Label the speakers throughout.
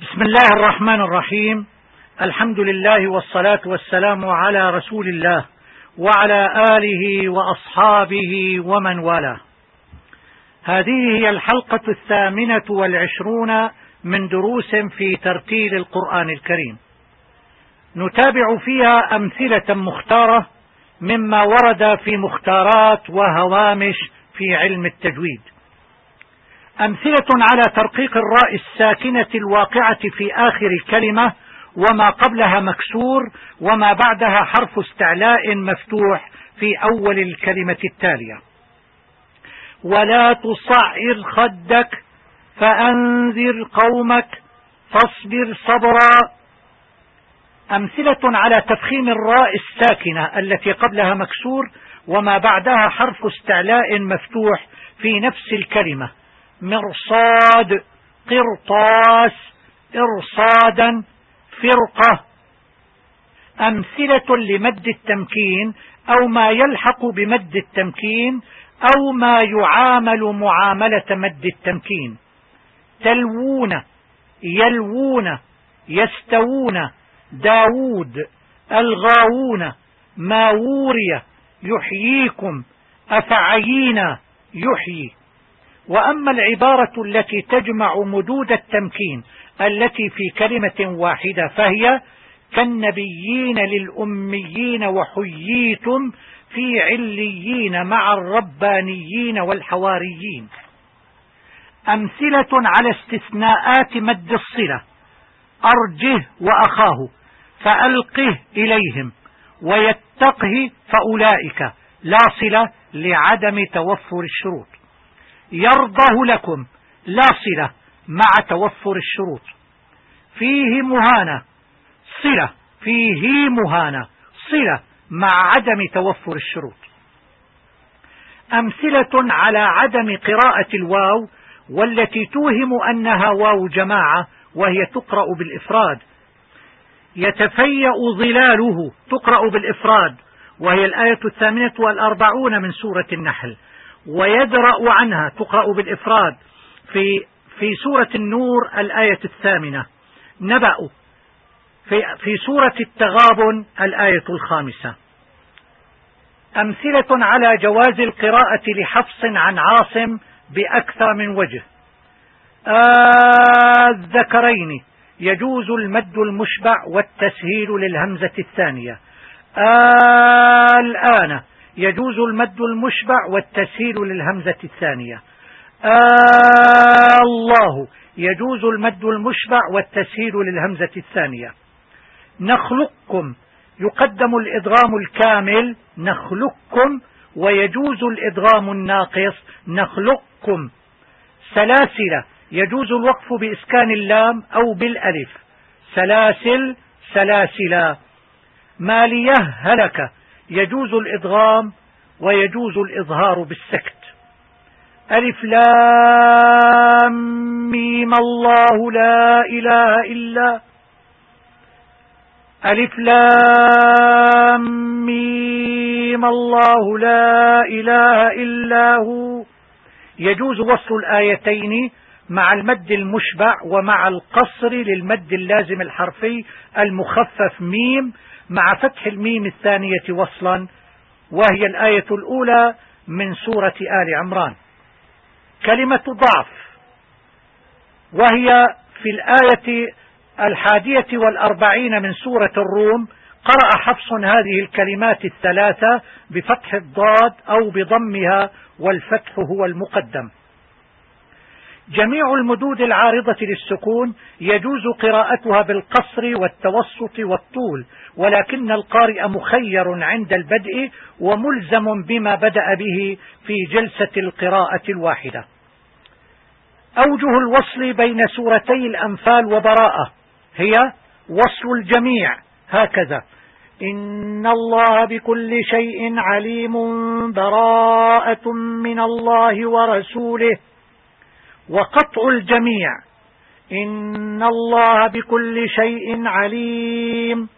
Speaker 1: بسم الله الرحمن الرحيم. الحمد لله والصلاة والسلام على رسول الله وعلى آله وأصحابه ومن والاه. هذه هي الحلقة الثامنة والعشرون من دروس في ترتيل القرآن الكريم. نتابع فيها أمثلة مختارة مما ورد في مختارات وهوامش في علم التجويد. أمثلة على ترقيق الراء الساكنة الواقعة في آخر الكلمة وما قبلها مكسور وما بعدها حرف استعلاء مفتوح في أول الكلمة التالية. ولا تصعر خدك فأنذر قومك فاصبر صبرا. أمثلة على تفخيم الراء الساكنة التي قبلها مكسور وما بعدها حرف استعلاء مفتوح في نفس الكلمة. مرصاد قرطاس إرصادا فرقة. أمثلة لمد التمكين أو ما يلحق بمد التمكين أو ما يعامل معاملة مد التمكين. تلوون يلوون يستوون داود ألغاوون ماورية يحييكم أفعينا يحيي. وأما العبارة التي تجمع مدود التمكين التي في كلمة واحدة فهي كالنبيين للأميين وحييتم في عليين مع الربانيين والحواريين. أمثلة على استثناءات مد الصلة. أرجه وأخاه فألقه إليهم. ويتقه فأولئك. لا صلة لعدم توفر الشروط. يرضه لكم. لا صلة مع توفر الشروط. فيه مهانة. صلة. فيه مهانة. صلة مع عدم توفر الشروط. أمثلة على عدم قراءة الواو والتي توهم أنها واو جماعة وهي تقرأ بالإفراد. يتفيأ ظلاله تقرأ بالإفراد. وهي الآية الثامنة والأربعون من سورة النحل. ويدرأ عنها تقرأ بالإفراد. في في سورة النور الآية الثامنة. نبأ. في, في سورة التغابن الآية الخامسة. أمثلة على جواز القراءة لحفص عن عاصم بأكثر من وجه. الذكرين يجوز المد المشبع والتسهيل للهمزة الثانية. آلآن. يجوز المد المشبع والتسهيل للهمزة الثانية. الله يجوز المد المشبع والتسهيل للهمزة الثانية. نخلقكم يقدم الإدغام الكامل نخلقكم ويجوز الإدغام الناقص نخلقكم. سلاسل يجوز الوقف بإسكان اللام أو بالألف. سلاسل سلاسلا ماليه هلك يجوز الإدغام ويجوز الإظهار بالسكت. ألف لام ميم الله لا إله إلا ألف لام ميم الله لا إله إلا هو. يجوز وصل الآيتين مع المد المشبع ومع القصر للمد اللازم الحرفي المخفف ميم مع فتح الميم الثانية وصلا وهي الآية الأولى من سورة آل عمران. كلمة ضعف وهي في الآية الحادية والأربعين من سورة الروم قرأ حفص هذه الكلمات الثلاثة بفتح الضاد أو بضمها والفتح هو المقدم. جميع المدود العارضة للسكون يجوز قراءتها بالقصر والتوسط والطول ولكن القارئ مخير عند البدء وملزم بما بدأ به في جلسة القراءة الواحدة. أوجه الوصل بين سورتي الأنفال وبراءة هي وصل الجميع هكذا. إن الله بكل شيء عليم براءة من الله ورسوله. وقطع الجميع. إن الله بكل شيء عليم.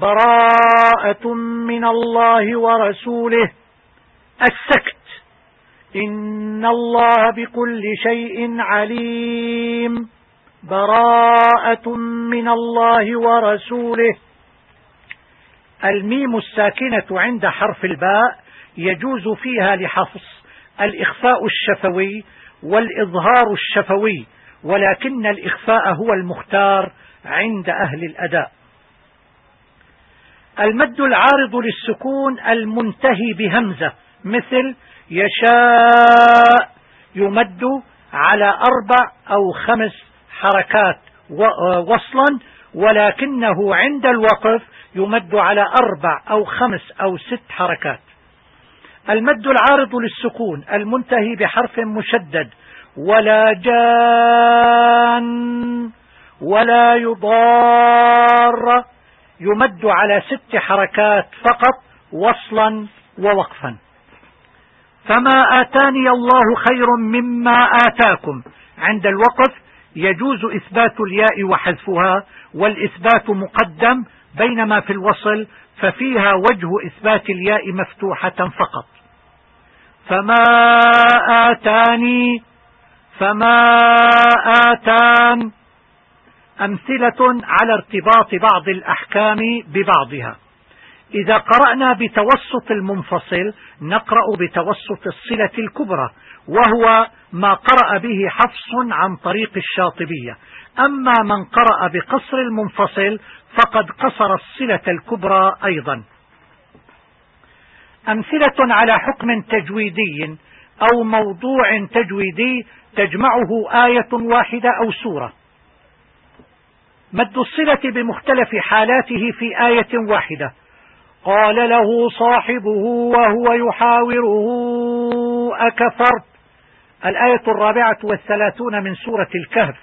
Speaker 1: براءة من الله ورسوله. السكت. إن الله بكل شيء عليم. براءة من الله ورسوله. الميم الساكنة عند حرف الباء يجوز فيها لحفص الإخفاء الشفوي والإظهار الشفوي ولكن الإخفاء هو المختار عند أهل الأداء. المد العارض للسكون المنتهي بهمزة مثل يشاء يمد على أربع أو خمس حركات وصلا ولكنه عند الوقف يمد على أربع أو خمس أو ست حركات. المد العارض للسكون المنتهي بحرف مشدد ولا جان ولا يضار يمد على ست حركات فقط وصلا ووقفا. فما آتاني الله خير مما آتاكم. عند الوقف يجوز إثبات الياء وحذفها والإثبات مقدم بينما في الوصل ففيها وجه إثبات الياء مفتوحة فقط. فما آتاني فما آتان أمثلة على ارتباط بعض الأحكام ببعضها. إذا قرأنا بتوسط المنفصل نقرأ بتوسط الصلة الكبرى وهو ما قرأ به حفص عن طريق الشاطبية. أما من قرأ بقصر المنفصل فقد قصر الصلة الكبرى أيضا. أمثلة على حكم تجويدي أو موضوع تجويدي تجمعه آية واحدة أو سورة. مد الصلة بمختلف حالاته في آية واحدة. قال له صاحبه وهو يحاوره أكفرت. الآية الرابعة والثلاثون من سورة الكهف.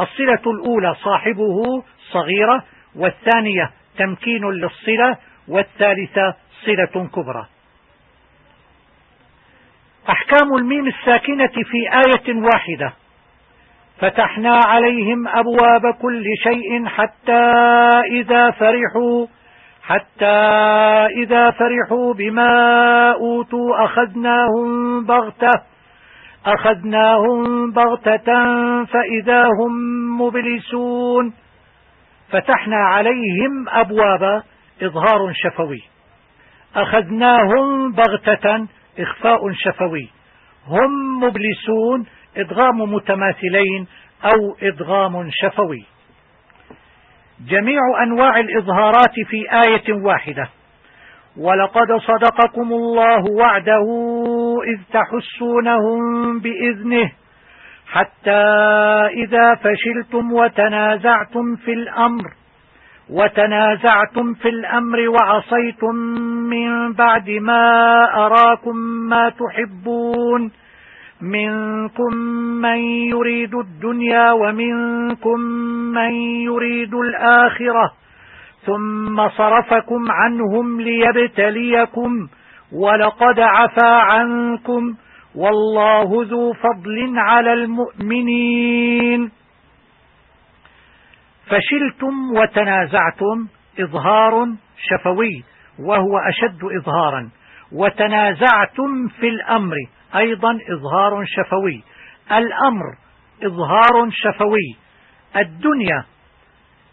Speaker 1: الصلة الأولى صاحبه صغيرة والثانية تمكين للصلة والثالثة صلة كبرى. أحكام الميم الساكنة في آية واحدة. فتحنا عليهم أبواب كل شيء حتى إذا فرحوا حتى إذا فرحوا بما أوتوا أخذناهم بغتة أخذناهم بغتة فإذا هم مبلسون. فتحنا عليهم أبواب إظهار شفوي. أخذناهم بغتة إخفاء شفوي. هم مبلسون إدغام متماثلين أو إدغام شفوي. جميع أنواع الإظهارات في آية واحدة. ولقد صدقكم الله وعده إذ تحسونهم بإذنه. حتى إذا فشلتم وتنازعتم في الأمر. وتنازعتم في الأمر وعصيتم من بعد ما أراكم ما تحبون. منكم من يريد الدنيا ومنكم من يريد الآخرة. ثم صرفكم عنهم ليبتليكم ولقد عفا عنكم. والله ذو فضل على المؤمنين. فشلتم وتنازعتم إظهار شفوي وهو أشد إظهارا. وتنازعتم في الأمر أيضا إظهار شفوي. الأمر إظهار شفوي. الدنيا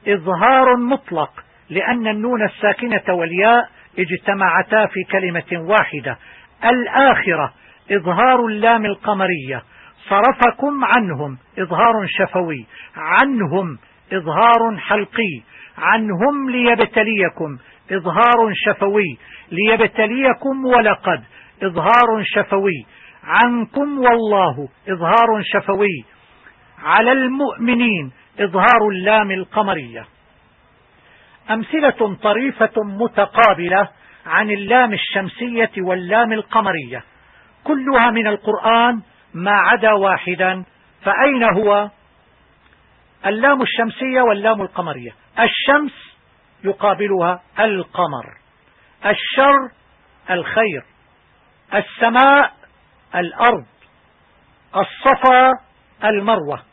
Speaker 1: إظهار مطلق لأن النون الساكنة والياء اجتمعتا في كلمة واحدة. الآخرة إظهار اللام القمرية. صرفكم عنهم إظهار شفوي. عنهم إظهار حلقي عنهم ليبتليكم إظهار شفوي ليبتليكم ولقد إظهار شفوي عنكم والله إظهار شفوي على المؤمنين إظهار اللام القمرية. أمثلة طريفة متقابلة عن اللام الشمسية واللام القمرية. كلها من القرآن ما عدا واحدا فأين هو؟ اللام الشمسية واللام القمرية. الشمس يقابلها القمر. الشر الخير. السماء الأرض. الصفا المروة.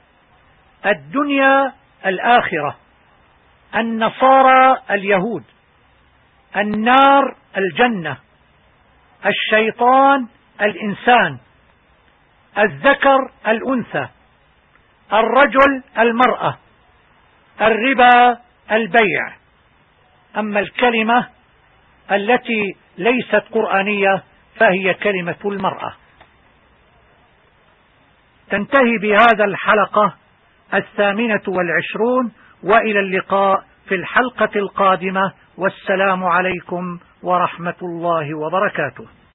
Speaker 1: الدنيا الآخرة. النصارى اليهود. النار الجنة. الشيطان الإنسان. الذكر الأنثى. الرجل المرأة الربا البيع. أما الكلمة التي ليست قرآنية فهي كلمة المرأة. تنتهي بهذا الحلقة الثامنة والعشرون وإلى اللقاء في الحلقة القادمة. والسلام عليكم ورحمة الله وبركاته.